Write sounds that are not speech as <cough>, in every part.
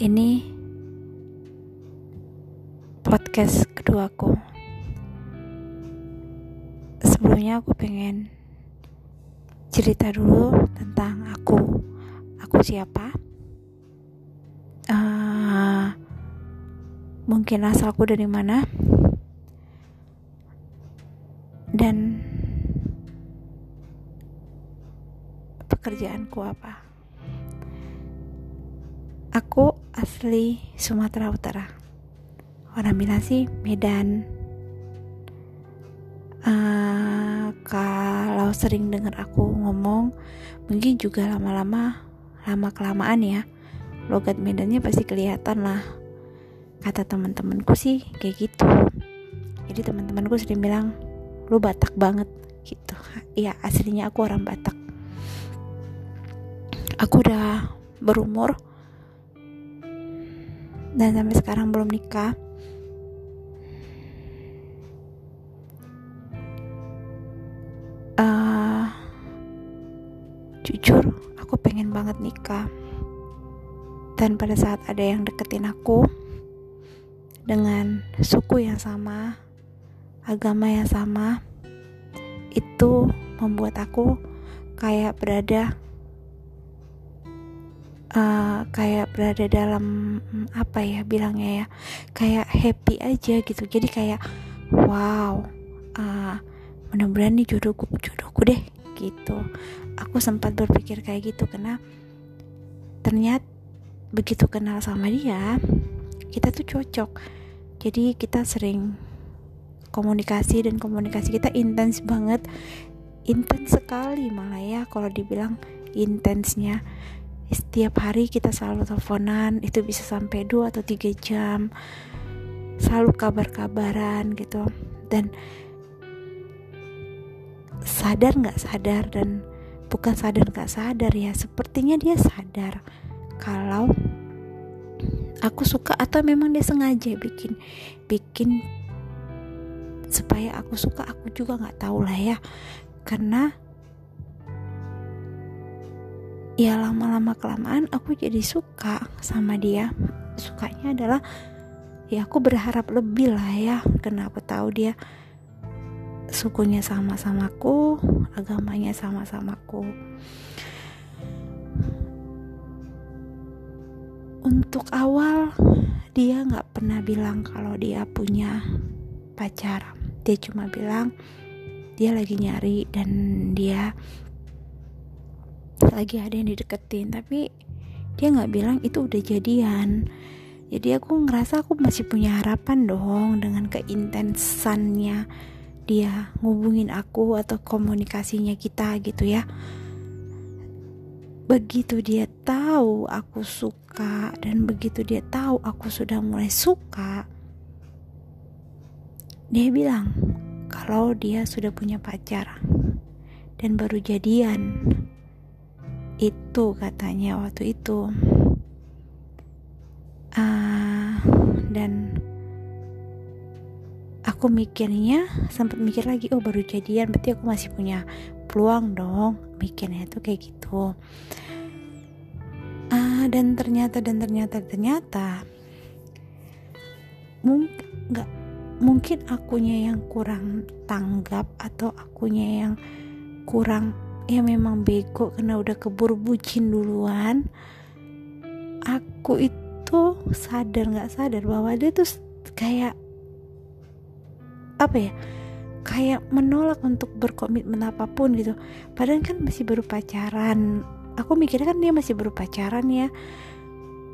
ini podcast keduaku. Sebelumnya aku pengen cerita dulu tentang aku. Aku siapa? Uh, mungkin asalku dari mana? Dan pekerjaanku apa? Aku asli Sumatera Utara. Orang bilang sih Medan. Uh, kalau sering dengar aku ngomong, mungkin juga lama-lama, lama kelamaan ya, logat Medannya pasti kelihatan lah. Kata teman-temanku sih kayak gitu. Jadi teman-temanku sering bilang, lu Batak banget gitu. Iya aslinya aku orang Batak. Aku udah berumur dan sampai sekarang belum nikah. Uh, jujur aku pengen banget nikah. Dan pada saat ada yang deketin aku dengan suku yang sama agama yang sama itu membuat aku kayak berada uh, kayak berada dalam apa ya bilangnya ya kayak happy aja gitu. Jadi kayak wow uh, mudah-mudahan nih jodohku jodohku deh gitu. Aku sempat berpikir kayak gitu karena ternyata begitu kenal sama dia kita tuh cocok. Jadi kita sering komunikasi dan komunikasi kita intens banget intens sekali malah ya kalau dibilang intensnya setiap hari kita selalu teleponan itu bisa sampai 2 atau 3 jam. Selalu kabar-kabaran gitu. Dan sadar nggak sadar dan bukan sadar nggak sadar ya sepertinya dia sadar kalau aku suka atau memang dia sengaja bikin bikin supaya aku suka aku juga nggak tahu lah ya. Karena ya lama-lama kelamaan aku jadi suka sama dia. Sukanya adalah ya aku berharap lebih lah ya. Karena aku tahu dia sukunya sama samaku agamanya sama samaku untuk awal dia nggak pernah bilang kalau dia punya pacar. Dia cuma bilang dia lagi nyari dan dia lagi ada yang dideketin tapi dia nggak bilang itu udah jadian. Jadi aku ngerasa aku masih punya harapan dong dengan keintensannya dia ngubungin aku atau komunikasinya kita gitu ya. Begitu dia tahu aku suka dan begitu dia tahu aku sudah mulai suka dia bilang kalau dia sudah punya pacar dan baru jadian itu katanya waktu itu. Uh, dan aku mikirnya sempat mikir lagi oh baru jadian berarti aku masih punya peluang dong. Mikirnya itu kayak gitu. Uh, dan ternyata dan ternyata ternyata mungkin nggak mungkin akunya yang kurang tanggap atau akunya yang kurang ya memang bego karena udah keburu bucin duluan. Aku itu sadar nggak sadar bahwa dia tuh kayak apa ya kayak menolak untuk berkomitmen apa pun gitu. Padahal kan masih baru pacaran. Aku mikirnya kan dia masih baru pacaran ya.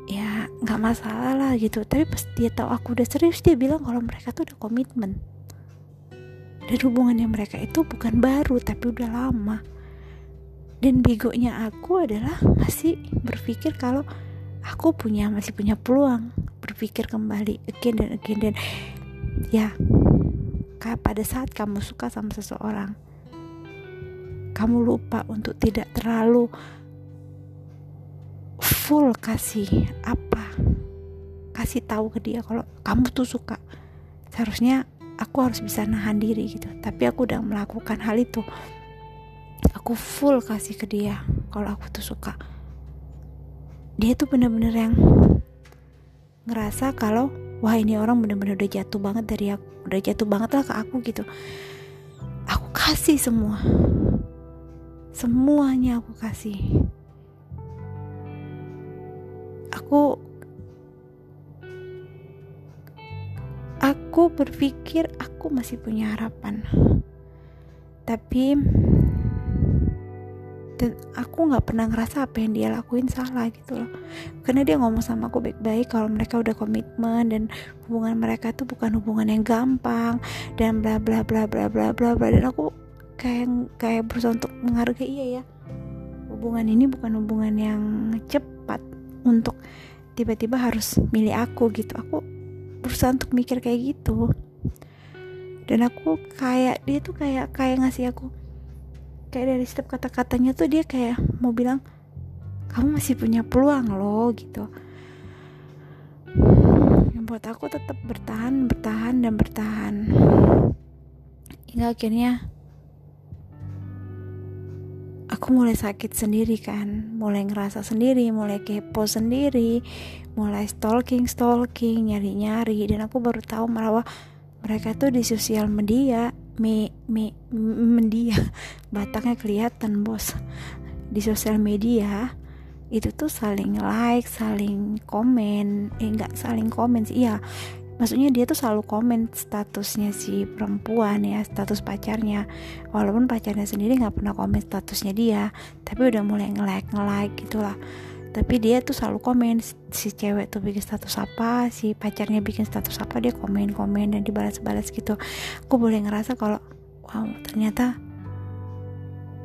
Ya nggak masalah lah gitu. Tapi pas dia tahu aku udah serius dia bilang kalau mereka tuh udah komitmen. Dan hubungannya mereka itu bukan baru tapi udah lama dan begonya aku adalah masih berpikir kalau aku punya masih punya peluang berpikir kembali again dan again. Dan ya pada saat kamu suka sama seseorang kamu lupa untuk tidak terlalu full kasih apa kasih tahu ke dia kalau kamu tuh suka. Seharusnya aku harus bisa nahan diri gitu. Tapi aku udah melakukan hal itu aku full kasih ke dia kalau aku tuh suka. Dia tuh bener-bener yang ngerasa kalau wah ini orang bener-bener udah jatuh banget dari aku udah jatuh banget lah ke aku gitu. Aku kasih semua. Semuanya aku kasih. Aku aku berpikir aku masih punya harapan. Tapi dan aku nggak pernah ngerasa apa yang dia lakuin salah gitu loh. Karena dia ngomong sama aku baik-baik kalau mereka udah komitmen dan hubungan mereka tuh bukan hubungan yang gampang dan bla bla bla bla bla bla bla. Dan aku kayak kayak berusaha untuk menghargai iya ya. Hubungan ini bukan hubungan yang cepat untuk tiba-tiba harus milih aku gitu. Aku berusaha untuk mikir kayak gitu. Dan aku kayak dia tuh kayak kayak ngasih aku kayak dari setiap kata-katanya tuh dia kayak mau bilang kamu masih punya peluang loh gitu. Yang buat aku tetap bertahan bertahan dan bertahan. Hingga akhirnya aku mulai sakit sendiri kan. Mulai ngerasa sendiri mulai kepo sendiri mulai stalking stalking nyari nyari dan aku baru tahu malah mereka tuh di sosial media me me media <laughs> batangnya kelihatan bos. Di sosial media itu tuh saling like saling komen. Eh enggak saling komen sih iya. Maksudnya dia tuh selalu komen statusnya si perempuan ya status pacarnya. Walaupun pacarnya sendiri nggak pernah komen statusnya dia tapi udah mulai nge-like nge-like gitulah tapi dia tuh selalu komen si cewek tuh bikin status apa si pacarnya bikin status apa dia komen komen dan dibalas-balas gitu. Aku boleh ngerasa kalau wow ternyata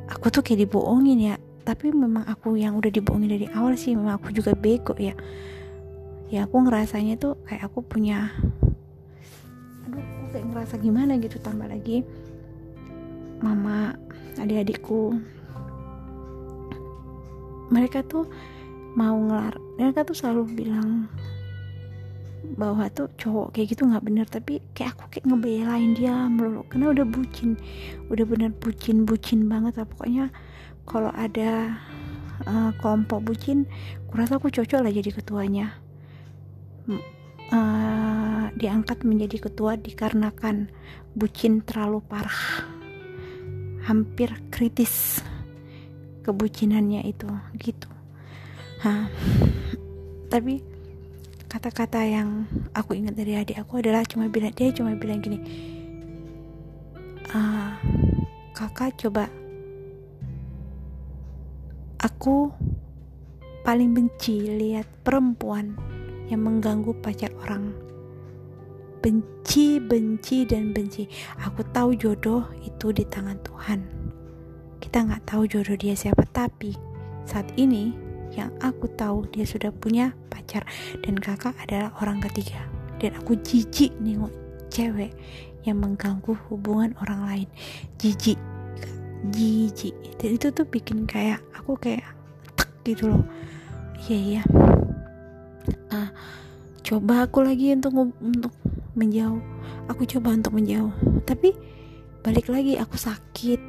aku tuh kayak dibohongin ya. Tapi memang aku yang udah dibohongin dari awal sih memang aku juga bego ya. Ya aku ngerasanya tuh kayak aku punya aduh aku kayak ngerasa gimana gitu tambah lagi mama adik-adikku. Mereka tuh mau ngelar mereka tuh selalu bilang bahwa tuh cowok kayak gitu nggak bener tapi kayak aku kayak ngebelain dia melulu karena udah bucin udah bener bucin bucin banget lah. Pokoknya kalau ada uh, kelompok bucin kurasa aku cocok lah jadi ketuanya. Uh, diangkat menjadi ketua dikarenakan bucin terlalu parah hampir kritis kebucinannya itu gitu Hah. tapi kata-kata yang aku ingat dari adik aku adalah cuma bilang dia cuma bilang gini uh, kakak coba aku paling benci lihat perempuan yang mengganggu pacar orang. Benci benci dan benci. Aku tahu jodoh itu di tangan Tuhan. Kita nggak tahu jodoh dia siapa tapi saat ini yang aku tahu dia sudah punya pacar. Dan kakak adalah orang ketiga. Dan aku jijik nengok cewek yang mengganggu hubungan orang lain. Jijik. Jijik. Dan itu tuh bikin kayak aku kayak tek gitu loh. Iya iya. Ah coba aku lagi untuk untuk menjauh. Aku coba untuk menjauh. Tapi balik lagi aku sakit.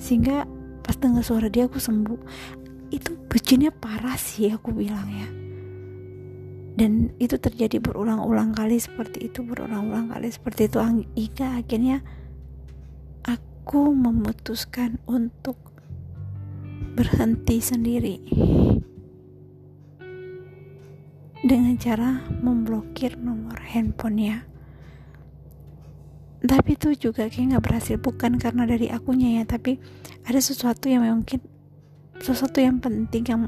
Sehingga pas dengar suara dia aku sembuh itu bucinnya parah sih aku bilang ya. Dan itu terjadi berulang-ulang kali seperti itu berulang-ulang kali seperti itu. Hingga akhirnya aku memutuskan untuk berhenti sendiri. Dengan cara memblokir nomor handphonenya. Tapi itu juga kayak nggak berhasil bukan karena dari akunya ya tapi ada sesuatu yang mungkin sesuatu yang penting yang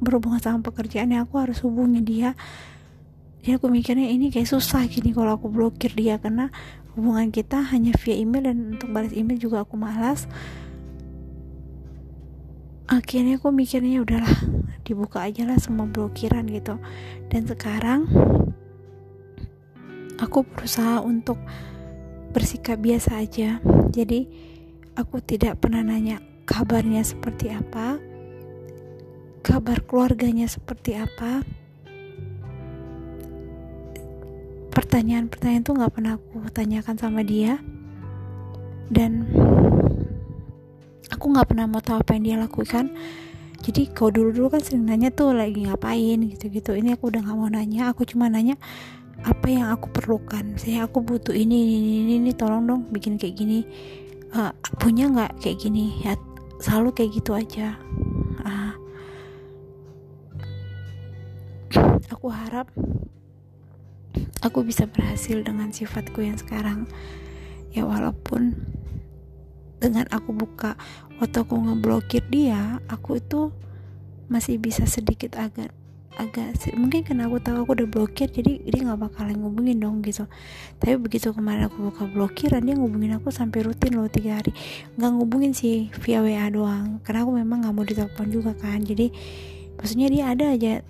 berhubungan sama pekerjaan yang aku harus hubungi dia. Jadi aku mikirnya ini kayak susah gini kalau aku blokir dia karena hubungan kita hanya via email dan untuk balas email juga aku malas. Akhirnya aku mikirnya ya udahlah dibuka aja lah semua blokiran gitu. Dan sekarang aku berusaha untuk bersikap biasa aja. Jadi aku tidak pernah nanya kabarnya seperti apa kabar keluarganya seperti apa? Pertanyaan-pertanyaan itu nggak pernah aku tanyakan sama dia. Dan aku nggak pernah mau tahu apa yang dia lakukan. Jadi kau dulu dulu kan sering nanya tuh lagi ngapain? gitu gitu ini aku udah nggak mau nanya. Aku cuma nanya apa yang aku perlukan? Saya aku butuh ini ini ini, ini tolong dong bikin kayak gini. Uh, punya nggak kayak gini? Ya selalu kayak gitu aja aku harap aku bisa berhasil dengan sifatku yang sekarang. Ya walaupun dengan aku buka waktu aku ngeblokir dia aku itu masih bisa sedikit agak agak mungkin karena aku tahu aku udah blokir jadi dia nggak bakalan ngubungin dong gitu. Tapi begitu kemarin aku buka blokiran dia ngubungin aku sampai rutin loh tiga hari. Nggak ngubungin sih via wa doang. Karena aku memang nggak mau ditelepon juga kan jadi maksudnya dia ada aja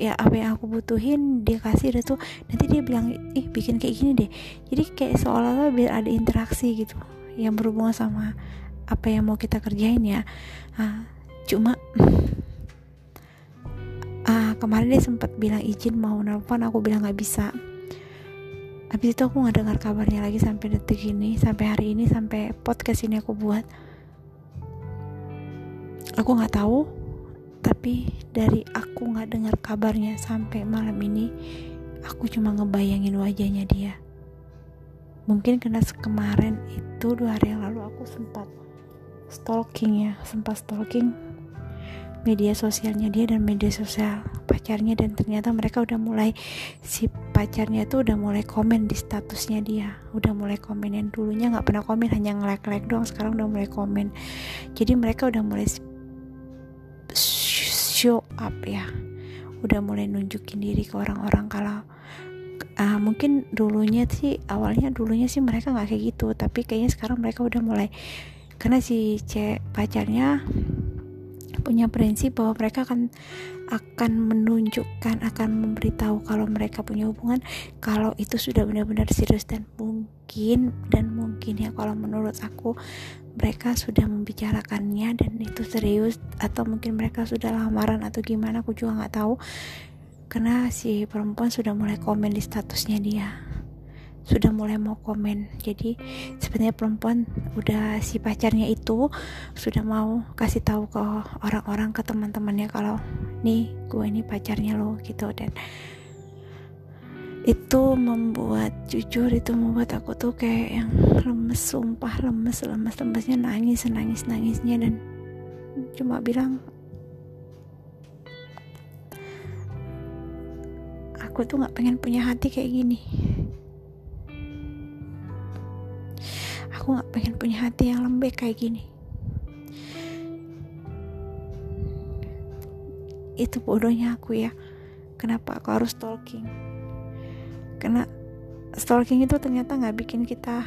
ya apa yang aku butuhin dia kasih itu nanti dia bilang ih bikin kayak gini deh. Jadi kayak seolah-olah biar ada interaksi gitu yang berhubungan sama apa yang mau kita kerjain ya. Nah, cuma ah kemarin dia sempat bilang izin mau nelpon aku bilang nggak bisa. Habis itu aku nggak dengar kabarnya lagi sampai detik ini sampai hari ini sampai podcast ini aku buat. Aku nggak tahu tapi dari aku nggak dengar kabarnya sampai malam ini aku cuma ngebayangin wajahnya dia. Mungkin karena kemarin itu dua hari yang lalu aku sempat stalking ya sempat stalking media sosialnya dia dan media sosial pacarnya dan ternyata mereka udah mulai si pacarnya tuh udah mulai komen di statusnya dia. Udah mulai komen yang dulunya nggak pernah komen hanya nge-like like doang sekarang udah mulai komen. Jadi mereka udah mulai show up ya. Udah mulai nunjukin diri ke orang-orang kalau uh, mungkin dulunya sih awalnya dulunya sih mereka nggak kayak gitu tapi kayaknya sekarang mereka udah mulai karena si cek pacarnya punya prinsip bahwa mereka akan akan menunjukkan akan memberitahu kalau mereka punya hubungan kalau itu sudah benar-benar serius dan mungkin dan mungkin ya kalau menurut aku mereka sudah membicarakannya dan itu serius atau mungkin mereka sudah lamaran atau gimana aku juga nggak tahu. Karena si perempuan sudah mulai komen di statusnya dia sudah mulai mau komen. Jadi sebenarnya perempuan udah si pacarnya itu sudah mau kasih tahu ke orang-orang ke teman-temannya kalau nih gue ini pacarnya lo gitu. Dan itu membuat jujur itu membuat aku tuh kayak yang lemes sumpah lemes lemes lemesnya nangis nangis nangisnya. Dan cuma bilang aku tuh nggak pengen punya hati kayak gini aku gak pengen punya hati yang lembek kayak gini. Itu bodohnya aku ya. Kenapa aku harus stalking? Karena stalking itu ternyata nggak bikin kita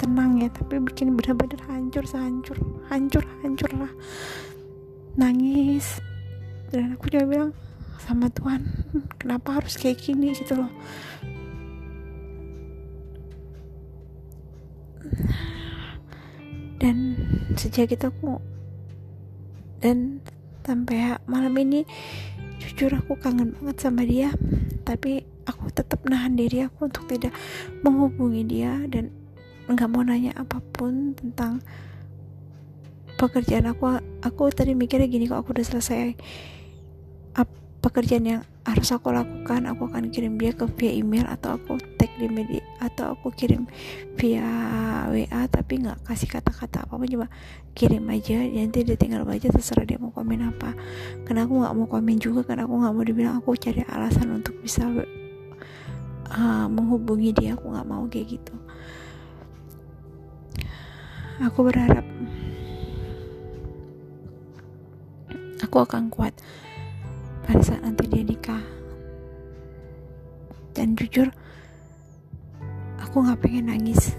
tenang ya tapi bikin benar-benar hancur sehancur hancur hancur lah. Nangis. Dan aku juga bilang sama Tuhan kenapa harus kayak gini? Gitu loh dan sejak itu aku dan sampai malam ini jujur aku kangen banget sama dia. Tapi aku tetap nahan diri aku untuk tidak menghubungi dia dan nggak mau nanya apa pun tentang pekerjaan aku. Aku tadi mikirnya gini kok aku udah selesai pekerjaan yang harus aku lakukan aku akan kirim dia ke via email atau aku tag di media atau aku kirim via WA tapi nggak kasih kata-kata apa apa cuma kirim aja nanti dia tinggal baca terserah dia mau komen apa. Karena aku nggak mau komen juga karena aku nggak mau dibilang aku cari alasan untuk bisa uh, menghubungi dia aku nggak mau kayak gitu. Aku berharap aku akan kuat pada saat nanti dia nikah. Dan jujur aku nggak pengen nangis.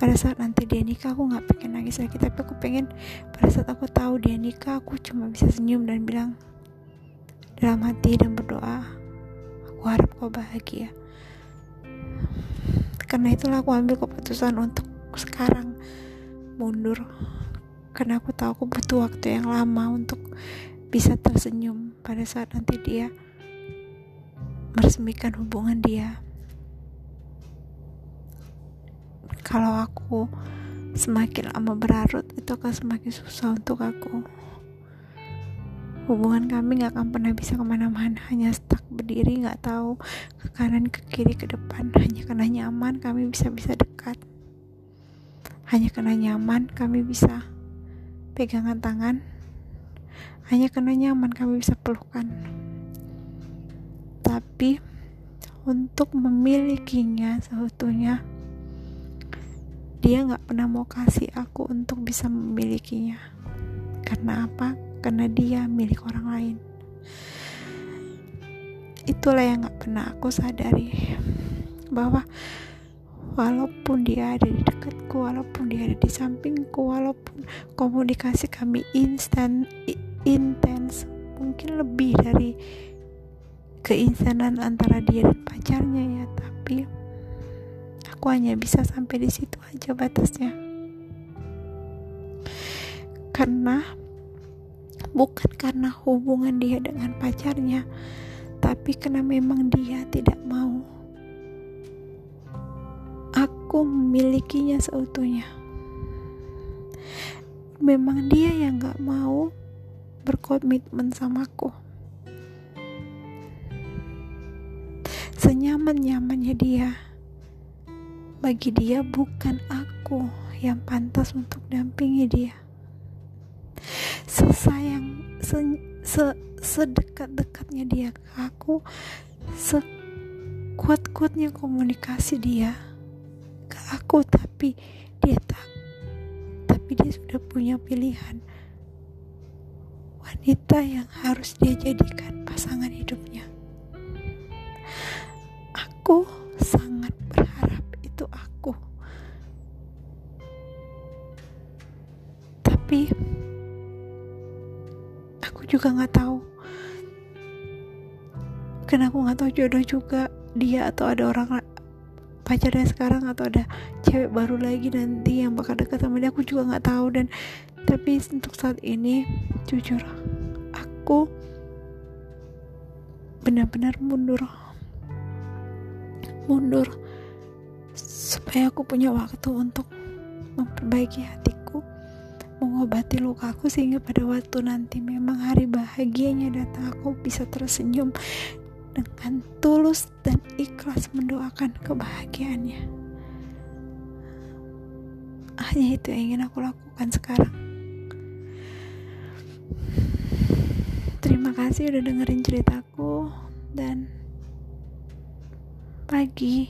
Pada saat nanti dia nikah aku nggak pengen nangis lagi. Tapi aku pengen pada saat aku tahu dia nikah aku cuma bisa senyum dan bilang dalam hati dan berdoa aku harap kau bahagia. Karena itulah aku ambil keputusan untuk sekarang mundur. Karena aku tahu aku butuh waktu yang lama untuk bisa tersenyum pada saat nanti dia meresmikan hubungan dia. Kalau aku semakin lama berlarut itu akan semakin susah untuk aku? Hubungan kami gak akan pernah bisa ke mana-mana hanya stuck berdiri gak tahu ke kanan ke kiri ke depan. Hanya karena nyaman kami bisa-bisa dekat. Hanya karena nyaman kami bisa pegangan tangan hanya karena nyaman kami bisa pelukan. Tapi untuk memilikinya seutuhnya dia gak pernah mau kasih aku untuk bisa memilikinya. Karena apa? Karena dia milik orang lain. Itulah yang gak pernah aku sadari. Bahwa walaupun dia ada di dekatku, walaupun dia ada di sampingku, walaupun komunikasi kami instan, intens, mungkin lebih dari keinstanan antara dia dan pacarnya ya, tapi aku hanya bisa sampai di situ aja batasnya. Karena bukan karena hubungan dia dengan pacarnya, tapi karena memang dia tidak mau aku memilikinya seutuhnya. Memang dia yang gak mau berkomitmen sama aku. Senyaman-nyamannya dia, bagi dia bukan aku yang pantas untuk dampingi dia. Sesayang se, se sedekat-dekatnya dia ke aku sekuat-kuatnya komunikasi dia ke aku tapi dia tak tapi dia sudah punya pilihan wanita yang harus dia jadikan pasangan hidupnya. Aku sangat berharap itu aku. Tapi juga nggak tahu. Karena aku nggak tahu jodoh juga dia atau ada orang pacarnya sekarang atau ada cewek baru lagi nanti yang bakal dekat sama dia aku juga nggak tahu. Dan tapi untuk saat ini jujur aku benar-benar mundur. Mundur supaya aku punya waktu untuk memperbaiki hatiku mengobati lukaku sehingga pada waktu nanti memang hari bahagianya datang aku bisa tersenyum dengan tulus dan ikhlas mendoakan kebahagiaannya. Hanya itu yang ingin aku lakukan sekarang terima kasih udah dengerin ceritaku. Dan pagi